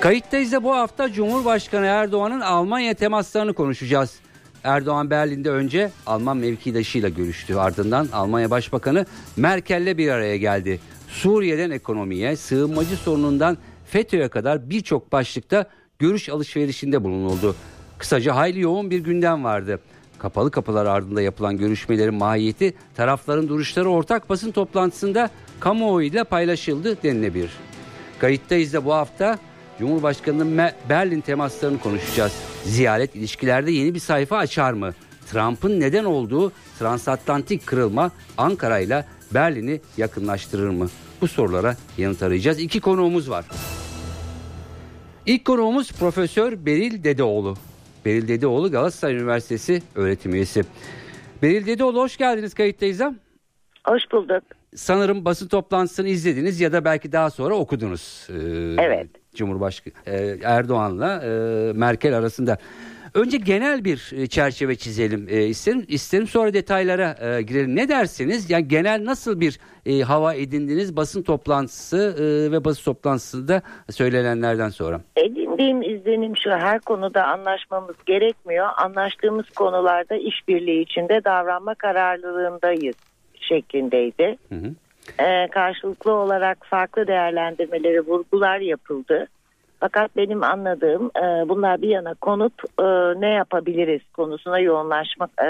Kayıttayız da bu hafta Cumhurbaşkanı Erdoğan'ın Almanya temaslarını konuşacağız. Erdoğan Berlin'de önce Alman mevkidaşıyla görüştü. Ardından Almanya Başbakanı Merkel'le bir araya geldi. Suriye'den ekonomiye, sığınmacı sorunundan FETÖ'ye kadar birçok başlıkta görüş alışverişinde bulunuldu. Kısaca hayli yoğun bir gündem vardı. Kapalı kapılar ardında yapılan görüşmelerin mahiyeti tarafların duruşları ortak basın toplantısında kamuoyuyla paylaşıldı denilebilir. Kayıttayız da bu hafta Cumhurbaşkanı'nın Berlin temaslarını konuşacağız. Ziyaret ilişkilerde yeni bir sayfa açar mı? Trump'ın neden olduğu transatlantik kırılma Ankara ile Berlin'i yakınlaştırır mı? Bu sorulara yanıt arayacağız. İki konuğumuz var. İlk konuğumuz Profesör Beril Dedeoğlu. Beril Dedeoğlu Galatasaray Üniversitesi öğretim üyesi. Beril Dedeoğlu hoş geldiniz kayıttayız. Hoş bulduk. Sanırım basın toplantısını izlediniz ya da belki daha sonra okudunuz. Ee, evet. Cumhurbaşkanı e, Erdoğan'la e, Merkel arasında. Önce genel bir e, çerçeve çizelim e, isterim. İsterim sonra detaylara e, girelim. Ne dersiniz? Yani genel nasıl bir e, hava edindiniz basın toplantısı e, ve basın toplantısında söylenenlerden sonra? Edindiğim izlenim şu her konuda anlaşmamız gerekmiyor. Anlaştığımız konularda işbirliği içinde davranma kararlılığındayız şeklindeydi. Hı hı. Ee, karşılıklı olarak farklı değerlendirmeleri, vurgular yapıldı. Fakat benim anladığım e, bunlar bir yana konup e, ne yapabiliriz konusuna yoğunlaşmak e,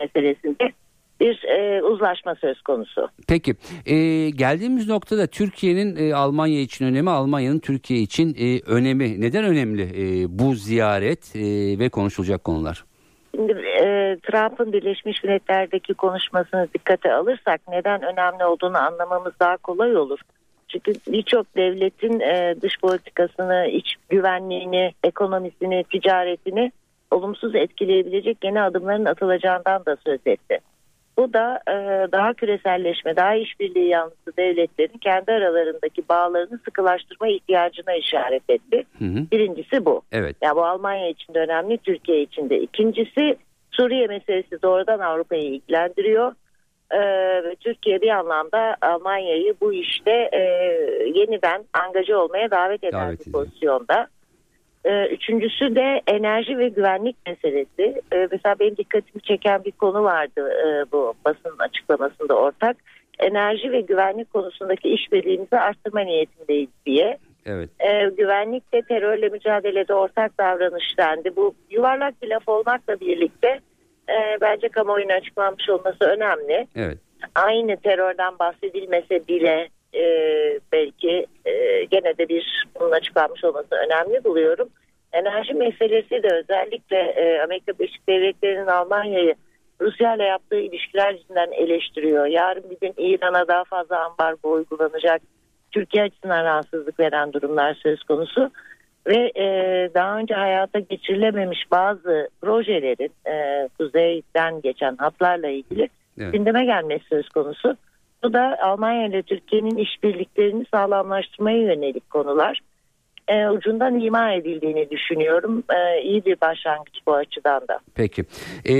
meselesinde bir e, uzlaşma söz konusu. Peki e, geldiğimiz noktada Türkiye'nin e, Almanya için önemi, Almanya'nın Türkiye için e, önemi neden önemli e, bu ziyaret e, ve konuşulacak konular? Şimdi e, Trump'ın Birleşmiş Milletler'deki konuşmasını dikkate alırsak neden önemli olduğunu anlamamız daha kolay olur. Çünkü birçok devletin e, dış politikasını, iç güvenliğini, ekonomisini, ticaretini olumsuz etkileyebilecek yeni adımların atılacağından da söz etti. Bu da e, daha küreselleşme, daha işbirliği yanlısı devletlerin kendi aralarındaki bağlarını sıkılaştırma ihtiyacına işaret etti. Hı hı. Birincisi bu. Evet. Yani bu Almanya için de önemli, Türkiye için de. İkincisi Suriye meselesi doğrudan Avrupa'yı ilgilendiriyor. Ee, ve Türkiye bir anlamda Almanya'yı bu işte e, yeniden angaja olmaya davet eden davet bir pozisyonda. Ee, üçüncüsü de enerji ve güvenlik meselesi. Ee, mesela benim dikkatimi çeken bir konu vardı e, bu basın açıklamasında ortak. Enerji ve güvenlik konusundaki işbirliğimizi arttırma niyetindeyiz diye. Evet. Ee, güvenlikte terörle mücadelede ortak davranış dendi. Bu yuvarlak bir laf olmakla birlikte e, bence kamuoyuna açıklanmış olması önemli. Evet. Aynı terörden bahsedilmese bile e, belki e, gene de bir bunun açıklanmış olması önemli buluyorum. Enerji meselesi de özellikle e, Amerika Birleşik Devletleri'nin Almanya'yı Rusya ile yaptığı ilişkiler yüzünden eleştiriyor. Yarın bir gün İran'a daha fazla ambargo uygulanacak. Türkiye açısından rahatsızlık veren durumlar söz konusu. Ve e, daha önce hayata geçirilememiş bazı projelerin e, kuzeyden geçen hatlarla ilgili evet. gündeme gelmesi söz konusu. Bu da Almanya ile Türkiye'nin işbirliklerini sağlamlaştırmaya yönelik konular. E, ucundan ima edildiğini düşünüyorum. E, iyi bir başlangıç bu açıdan da. Peki. E,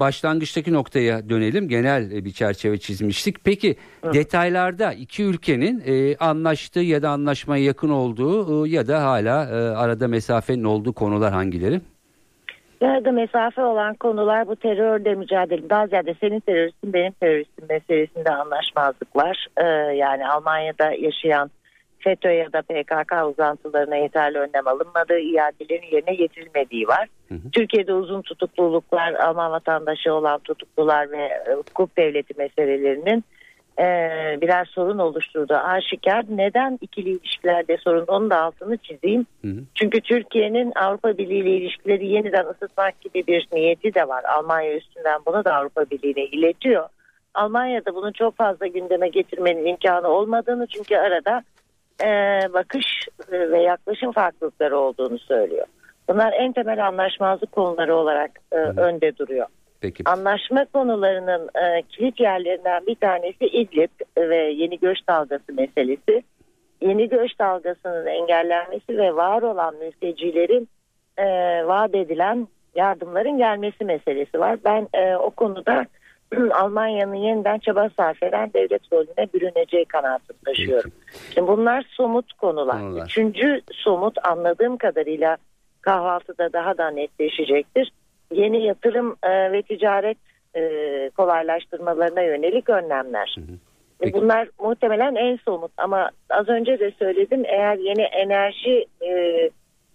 başlangıçtaki noktaya dönelim. Genel bir çerçeve çizmiştik. Peki Hı. detaylarda iki ülkenin e, anlaştığı ya da anlaşmaya yakın olduğu e, ya da hala e, arada mesafenin olduğu konular hangileri? Arada mesafe olan konular bu terörle mücadele. Daha ziyade senin teröristin benim teröristim meselesinde anlaşmazlık var. Ee, yani Almanya'da yaşayan FETÖ ya da PKK uzantılarına yeterli önlem alınmadığı, iadelerin yerine getirilmediği var. Hı hı. Türkiye'de uzun tutukluluklar, Alman vatandaşı olan tutuklular ve hukuk devleti meselelerinin e, birer sorun oluşturduğu aşikar. Neden ikili ilişkilerde sorun onu da altını çizeyim. Hı hı. Çünkü Türkiye'nin Avrupa Birliği ile ilişkileri yeniden ısıtmak gibi bir niyeti de var. Almanya üstünden bunu da Avrupa Birliği'ne iletiyor. Almanya'da bunu çok fazla gündeme getirmenin imkanı olmadığını çünkü arada e, bakış ve yaklaşım farklılıkları olduğunu söylüyor. Bunlar en temel anlaşmazlık konuları olarak e, önde duruyor. Peki. Anlaşma konularının e, kilit yerlerinden bir tanesi İdlib ve yeni göç dalgası meselesi. Yeni göç dalgasının engellenmesi ve var olan mültecilerin e, vaat edilen yardımların gelmesi meselesi var. Ben e, o konuda Almanya'nın yeniden çaba sarf eden devlet rolüne bürüneceği kanaatini taşıyorum. Şimdi bunlar somut konular. Konular. Üçüncü somut anladığım kadarıyla kahvaltıda daha da netleşecektir. Yeni yatırım e, ve ticaret e, kolaylaştırmalarına yönelik önlemler. E, Peki. Bunlar muhtemelen en somut ama az önce de söyledim eğer yeni enerji e,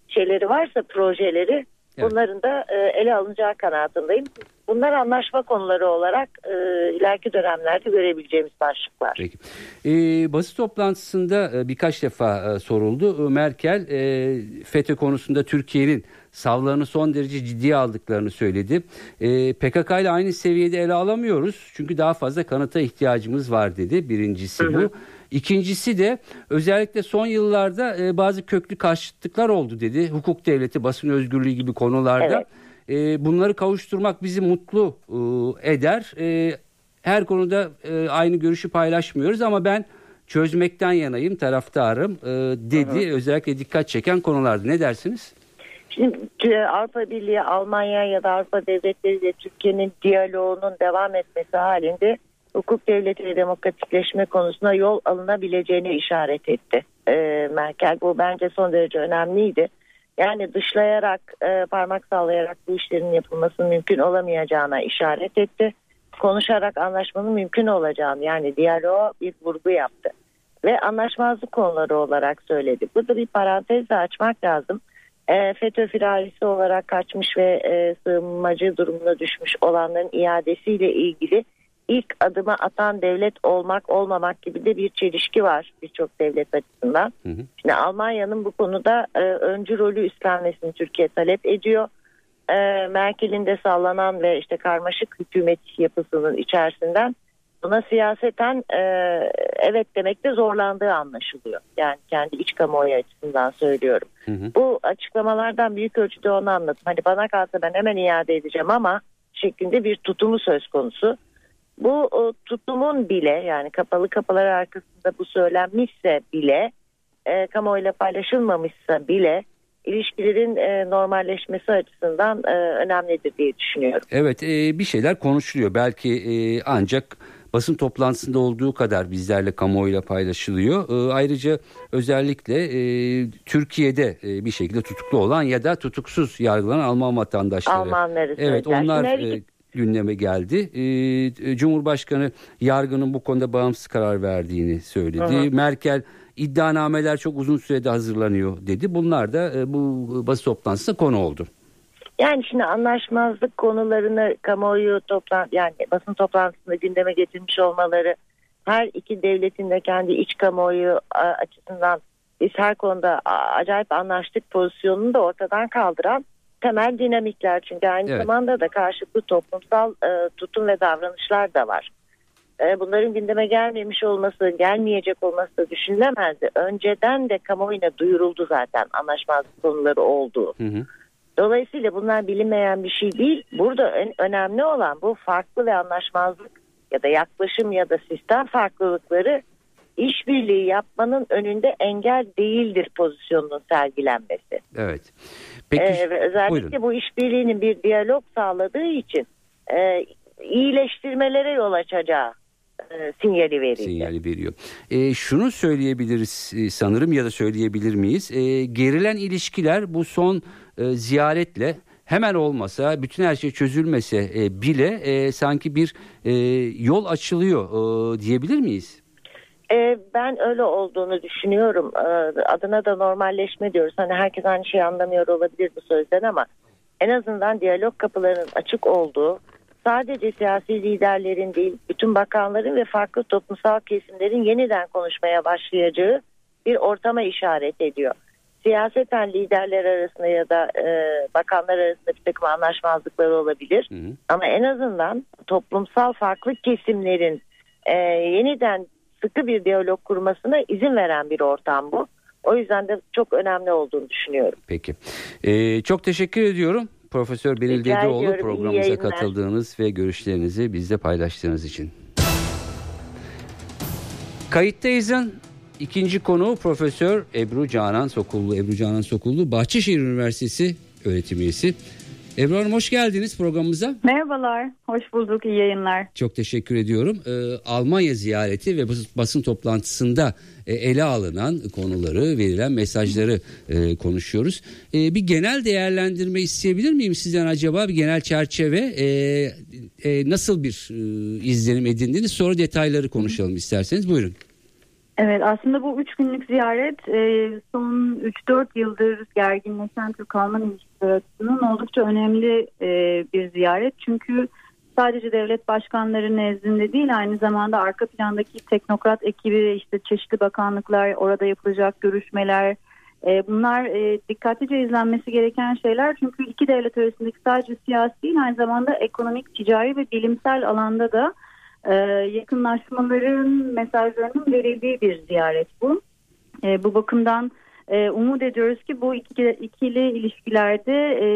şeyleri varsa projeleri Evet. bunların da e, ele alınacağı kanaatindeyim. Bunlar anlaşma konuları olarak e, ileriki dönemlerde görebileceğimiz başlıklar. Peki. Ee, basın toplantısında e, birkaç defa e, soruldu. E, Merkel e, FETÖ konusunda Türkiye'nin savlarını son derece ciddiye aldıklarını söyledi. E, PKK ile aynı seviyede ele alamıyoruz. Çünkü daha fazla kanıta ihtiyacımız var dedi. Birincisi bu. İkincisi de özellikle son yıllarda e, bazı köklü karşıtlıklar oldu dedi. Hukuk devleti, basın özgürlüğü gibi konularda. E, bunları kavuşturmak bizi mutlu e, eder. E, her konuda e, aynı görüşü paylaşmıyoruz ama ben çözmekten yanayım, taraftarım e, dedi. Özellikle dikkat çeken konulardı. Ne dersiniz? Şimdi Avrupa Birliği, Almanya ya da Avrupa devletleri ile Türkiye'nin diyaloğunun devam etmesi halinde hukuk devleti ve demokratikleşme konusunda yol alınabileceğine işaret etti. E, Merkel bu bence son derece önemliydi. Yani dışlayarak, e, parmak sallayarak bu işlerin yapılmasının mümkün olamayacağına işaret etti. Konuşarak anlaşmanın mümkün olacağını yani diyaloğa bir vurgu yaptı. Ve anlaşmazlık konuları olarak söyledi. Burada bir parantez de açmak lazım. E, FETÖ firarisi olarak kaçmış ve e, sığınmacı durumuna düşmüş olanların iadesiyle ilgili ilk adımı atan devlet olmak olmamak gibi de bir çelişki var birçok devlet açısından. Hı hı. Şimdi Almanya'nın bu konuda e, öncü rolü üstlenmesini Türkiye talep ediyor. E, Merkel'in de sallanan ve işte karmaşık hükümet yapısının içerisinden buna siyaseten e, evet demekte zorlandığı anlaşılıyor. Yani kendi iç kamuoyu açısından söylüyorum. Hı hı. Bu açıklamalardan büyük ölçüde onu anladım. Hani bana kalsa ben hemen iade edeceğim ama şeklinde bir tutumu söz konusu. Bu o, tutumun bile yani kapalı kapılar arkasında bu söylenmişse bile e, kamuoyuyla paylaşılmamışsa bile ilişkilerin e, normalleşmesi açısından e, önemlidir diye düşünüyorum. Evet e, bir şeyler konuşuluyor. Belki e, ancak basın toplantısında olduğu kadar bizlerle kamuoyuyla paylaşılıyor. E, ayrıca özellikle e, Türkiye'de e, bir şekilde tutuklu olan ya da tutuksuz yargılanan Alman vatandaşları. Almanları Evet söyleyeceğim. onlar e, gündeme geldi. E, Cumhurbaşkanı yargının bu konuda bağımsız karar verdiğini söyledi. Merkel iddianameler çok uzun sürede hazırlanıyor dedi. Bunlar da e, bu basın toplantısında konu oldu. Yani şimdi anlaşmazlık konularını kamuoyu toplan yani basın toplantısında gündeme getirmiş olmaları her iki devletin de kendi iç kamuoyu açısından biz her konuda acayip anlaştık pozisyonunu da ortadan kaldıran temel dinamikler çünkü aynı Evet. zamanda da karşılıklı toplumsal e, tutum ve davranışlar da var. E, bunların gündeme gelmemiş olması, gelmeyecek olması da düşünülemezdi. Önceden de kamuoyuna duyuruldu zaten anlaşmazlık konuları olduğu. Hı hı. Dolayısıyla bunlar bilinmeyen bir şey değil. Burada en önemli olan bu farklı ve anlaşmazlık ya da yaklaşım ya da sistem farklılıkları işbirliği yapmanın önünde engel değildir pozisyonunun sergilenmesi. Evet. Peki Ee, ve özellikle buyurun. bu işbirliğinin bir diyalog sağladığı için e, iyileştirmelere yol açacağı e, sinyali verildi. sinyali veriyor. E, şunu söyleyebiliriz e, sanırım ya da söyleyebilir miyiz? E, gerilen ilişkiler bu son e, ziyaretle hemen olmasa bütün her şey çözülmese e, bile e, sanki bir e, yol açılıyor e, diyebilir miyiz? E, ben öyle olduğunu düşünüyorum. E, adına da normalleşme diyoruz. Hani herkes aynı şeyi anlamıyor olabilir bu sözden ama en azından diyalog kapılarının açık olduğu, sadece siyasi liderlerin değil, bütün bakanların ve farklı toplumsal kesimlerin yeniden konuşmaya başlayacağı bir ortama işaret ediyor. Siyaseten liderler arasında ya da e, bakanlar arasında bir takım anlaşmazlıklar olabilir. Hı hı. Ama en azından toplumsal farklı kesimlerin e, yeniden sıkı bir diyalog kurmasına izin veren bir ortam bu. O yüzden de çok önemli olduğunu düşünüyorum. Peki. Ee, çok teşekkür ediyorum. Profesör Beril iyi programımıza katıldığınız ve görüşlerinizi bizle paylaştığınız için. Kayıttayız'ın ikinci konuğu Profesör Ebru Canan Sokullu. Ebru Canan Sokullu Bahçeşehir Üniversitesi öğretim üyesi. Ebru Hanım hoş geldiniz programımıza. Merhabalar, hoş bulduk, iyi yayınlar. Çok teşekkür ediyorum. Ee, Almanya ziyareti ve bas- basın toplantısında e, ele alınan konuları, verilen mesajları e, konuşuyoruz. E, bir genel değerlendirme isteyebilir miyim sizden acaba? Bir genel çerçeve e, e, nasıl bir e, izlenim edindiniz? Sonra detayları konuşalım isterseniz. Buyurun. Evet, aslında bu üç günlük ziyaret e, son 3-4 yıldır gerginleşen Türk-Alman ilişkileri açısından oldukça önemli e, bir ziyaret. Çünkü sadece devlet başkanları nezdinde değil, aynı zamanda arka plandaki teknokrat ekibi, işte çeşitli bakanlıklar, orada yapılacak görüşmeler, e, bunlar dikkatlice izlenmesi gereken şeyler. Çünkü iki devlet arasındaki sadece siyasi değil, aynı zamanda ekonomik, ticari ve bilimsel alanda da e, yakınlaşmaların mesajlarının verildiği bir ziyaret bu. E, bu bakımdan e, umut ediyoruz ki bu iki, ikili ilişkilerde e,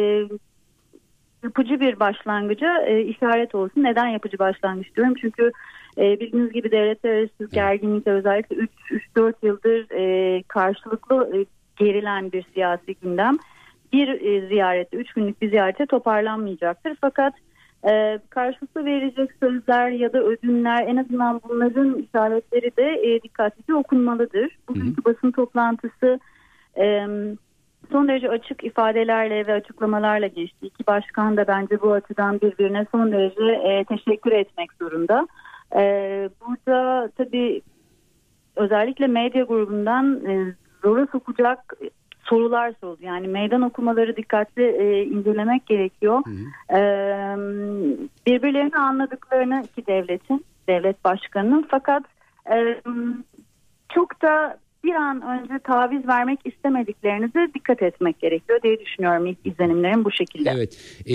yapıcı bir başlangıca e, işaret olsun. Neden yapıcı başlangıç diyorum? Çünkü e, bildiğiniz gibi devletler arası gerginlikler özellikle 3-4 yıldır e, karşılıklı e, gerilen bir siyasi gündem. Bir e, ziyarette, üç günlük bir ziyarete toparlanmayacaktır. Fakat e, karşılıklı verilecek sözler ya da ödünler en azından bunların işaretleri de e, dikkatlice okunmalıdır. Bugünkü basın toplantısı e, son derece açık ifadelerle ve açıklamalarla geçti. İki başkan da bence bu açıdan birbirine son derece e, teşekkür etmek zorunda. E, burada tabii özellikle medya grubundan e, zora sokacak sorular soruldu. Yani meydan okumaları dikkatli e, incelemek gerekiyor. E, birbirlerini anladıklarını iki devletin, devlet başkanının fakat e, çok da bir an önce taviz vermek istemediklerini de dikkat etmek gerekiyor diye düşünüyorum. İlk izlenimlerim bu şekilde. Evet. Ee,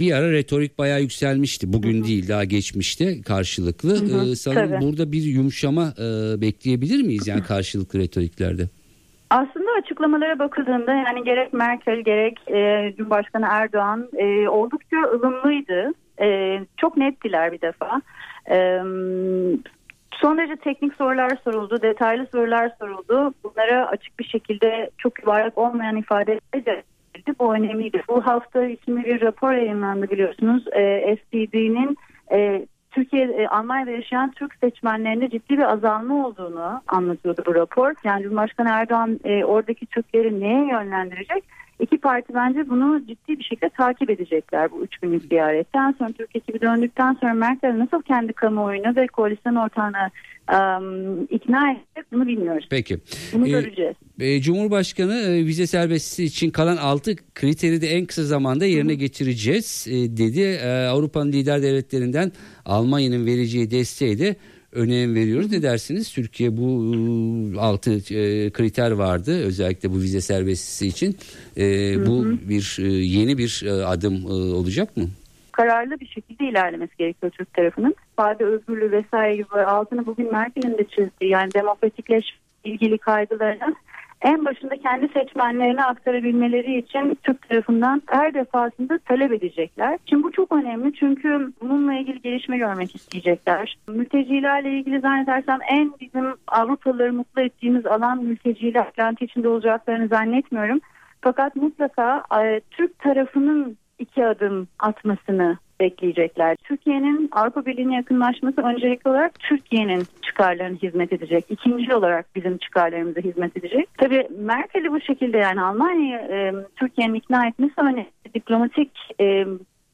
bir ara retorik bayağı yükselmişti. Bugün değil daha geçmişte karşılıklı. Hı hı, Ee, sanırım tabii. burada bir yumuşama e, bekleyebilir miyiz yani karşılıklı retoriklerde? Aslında açıklamalara bakıldığında yani gerek Merkel gerek e, Cumhurbaşkanı Erdoğan e, oldukça ılımlıydı. E, çok nettiler bir defa. E, son derece teknik sorular soruldu, detaylı sorular soruldu. Bunlara açık bir şekilde çok yuvarlak olmayan ifadeler de. Bu önemliydi. Bu hafta isimli bir rapor yayınlandı biliyorsunuz. E, SPD'nin e, Türkiye, e, Almanya'da yaşayan Türk seçmenlerinde ciddi bir azalma olduğunu anlatıyordu bu rapor. Yani Cumhurbaşkanı Erdoğan e, oradaki Türkleri neye yönlendirecek? İki parti bence bunu ciddi bir şekilde takip edecekler bu üç günlük ziyaretten sonra Türk ekibi döndükten sonra Merkel nasıl kendi kamuoyunu ve koalisyon ortağını um, ikna edecek bunu bilmiyoruz. Peki. Bunu Ee, göreceğiz. e, Cumhurbaşkanı e, vize serbestisi için kalan 6 kriteri de en kısa zamanda yerine getireceğiz e, dedi. E, Avrupa'nın lider devletlerinden Almanya'nın vereceği desteğe de önem veriyoruz. Ne dersiniz? Türkiye bu 6 kriter vardı özellikle bu vize serbestisi için. E, bu bir e, yeni bir e, adım e, olacak mı? kararlı bir şekilde ilerlemesi gerekiyor Türk tarafının. İfade özgürlüğü vesaire gibi altını bugün Merkel'in de çizdiği yani demokratikleşme ilgili kaygılarını en başında kendi seçmenlerine aktarabilmeleri için Türk tarafından her defasında talep edecekler. Şimdi bu çok önemli çünkü bununla ilgili gelişme görmek isteyecekler. Mültecilerle ilgili zannedersem en bizim Avrupalıları mutlu ettiğimiz alan mülteciler Atlantik içinde olacaklarını zannetmiyorum. Fakat mutlaka e, Türk tarafının iki adım atmasını bekleyecekler. Türkiye'nin Avrupa Birliği'ne yakınlaşması öncelikli olarak Türkiye'nin çıkarlarına hizmet edecek. İkinci olarak bizim çıkarlarımıza hizmet edecek. Tabii Merkel'i bu şekilde yani Almanya'yı e, Türkiye'nin ikna etmesi önemli. Diplomatik e,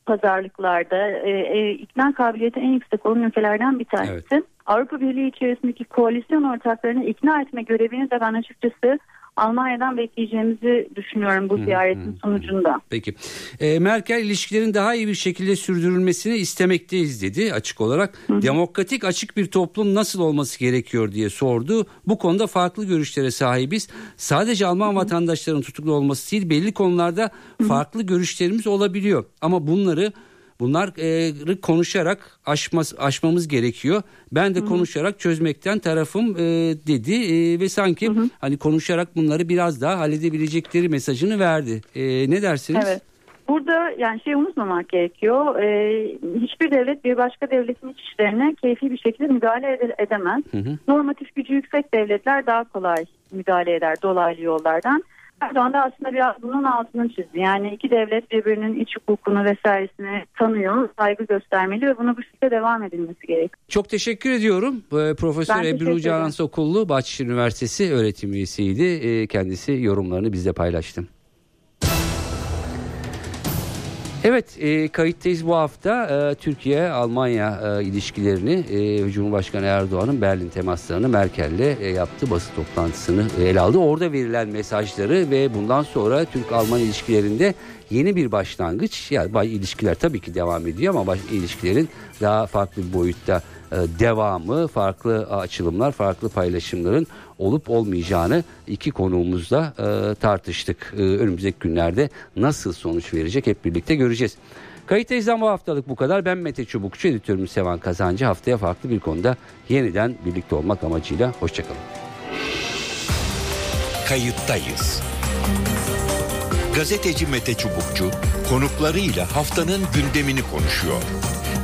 pazarlıklarda e, e, ikna kabiliyeti en yüksek olan ülkelerden bir tanesi. Evet. Avrupa Birliği içerisindeki koalisyon ortaklarını ikna etme görevini de ben açıkçası Almanya'dan bekleyeceğimizi düşünüyorum bu ziyaretin sonucunda. Peki. E, Merkel ilişkilerin daha iyi bir şekilde sürdürülmesini istemekteyiz dedi açık olarak. Demokratik açık bir toplum nasıl olması gerekiyor diye sordu. Bu konuda farklı görüşlere sahibiz. Sadece Alman vatandaşların tutuklu olması değil belli konularda farklı görüşlerimiz olabiliyor. Ama bunları Bunları konuşarak aşmaz, aşmamız gerekiyor. Ben de Hı-hı. konuşarak çözmekten tarafım e, dedi e, ve sanki Hı-hı. hani konuşarak bunları biraz daha halledebilecekleri mesajını verdi. E, ne dersiniz? Evet. Burada yani şey unutmamak gerekiyor. Ee, hiçbir devlet bir başka devletin iç işlerine keyfi bir şekilde müdahale edemez. Hı hı. Normatif gücü yüksek devletler daha kolay müdahale eder dolaylı yollardan. Erdoğan da aslında biraz bunun altını çizdi. Yani iki devlet birbirinin iç hukukunu vesairesini tanıyor, saygı göstermeli ve bunu bu şekilde devam edilmesi gerekiyor. Çok teşekkür ediyorum. Ee, Profesör Ebru Canan Sokullu, Bahçeşehir Üniversitesi öğretim üyesiydi. Ee, kendisi yorumlarını bizle paylaştı. Evet e, kayıttayız bu hafta e, Türkiye-Almanya e, ilişkilerini e, Cumhurbaşkanı Erdoğan'ın Berlin temaslarını Merkel'le e, yaptığı basın toplantısını ele aldı. Orada verilen mesajları ve bundan sonra Türk-Alman ilişkilerinde yeni bir başlangıç. Yani ilişkiler tabii ki devam ediyor ama baş, ilişkilerin daha farklı bir boyutta devamı, farklı açılımlar, farklı paylaşımların olup olmayacağını iki konuğumuzla e, tartıştık. E, önümüzdeki günlerde nasıl sonuç verecek hep birlikte göreceğiz. Kayıt bu haftalık bu kadar. Ben Mete Çubukçu, editörüm Sevan Kazancı. Haftaya farklı bir konuda yeniden birlikte olmak amacıyla. Hoşçakalın. Kayıttayız. Gazeteci Mete Çubukçu konuklarıyla haftanın gündemini konuşuyor.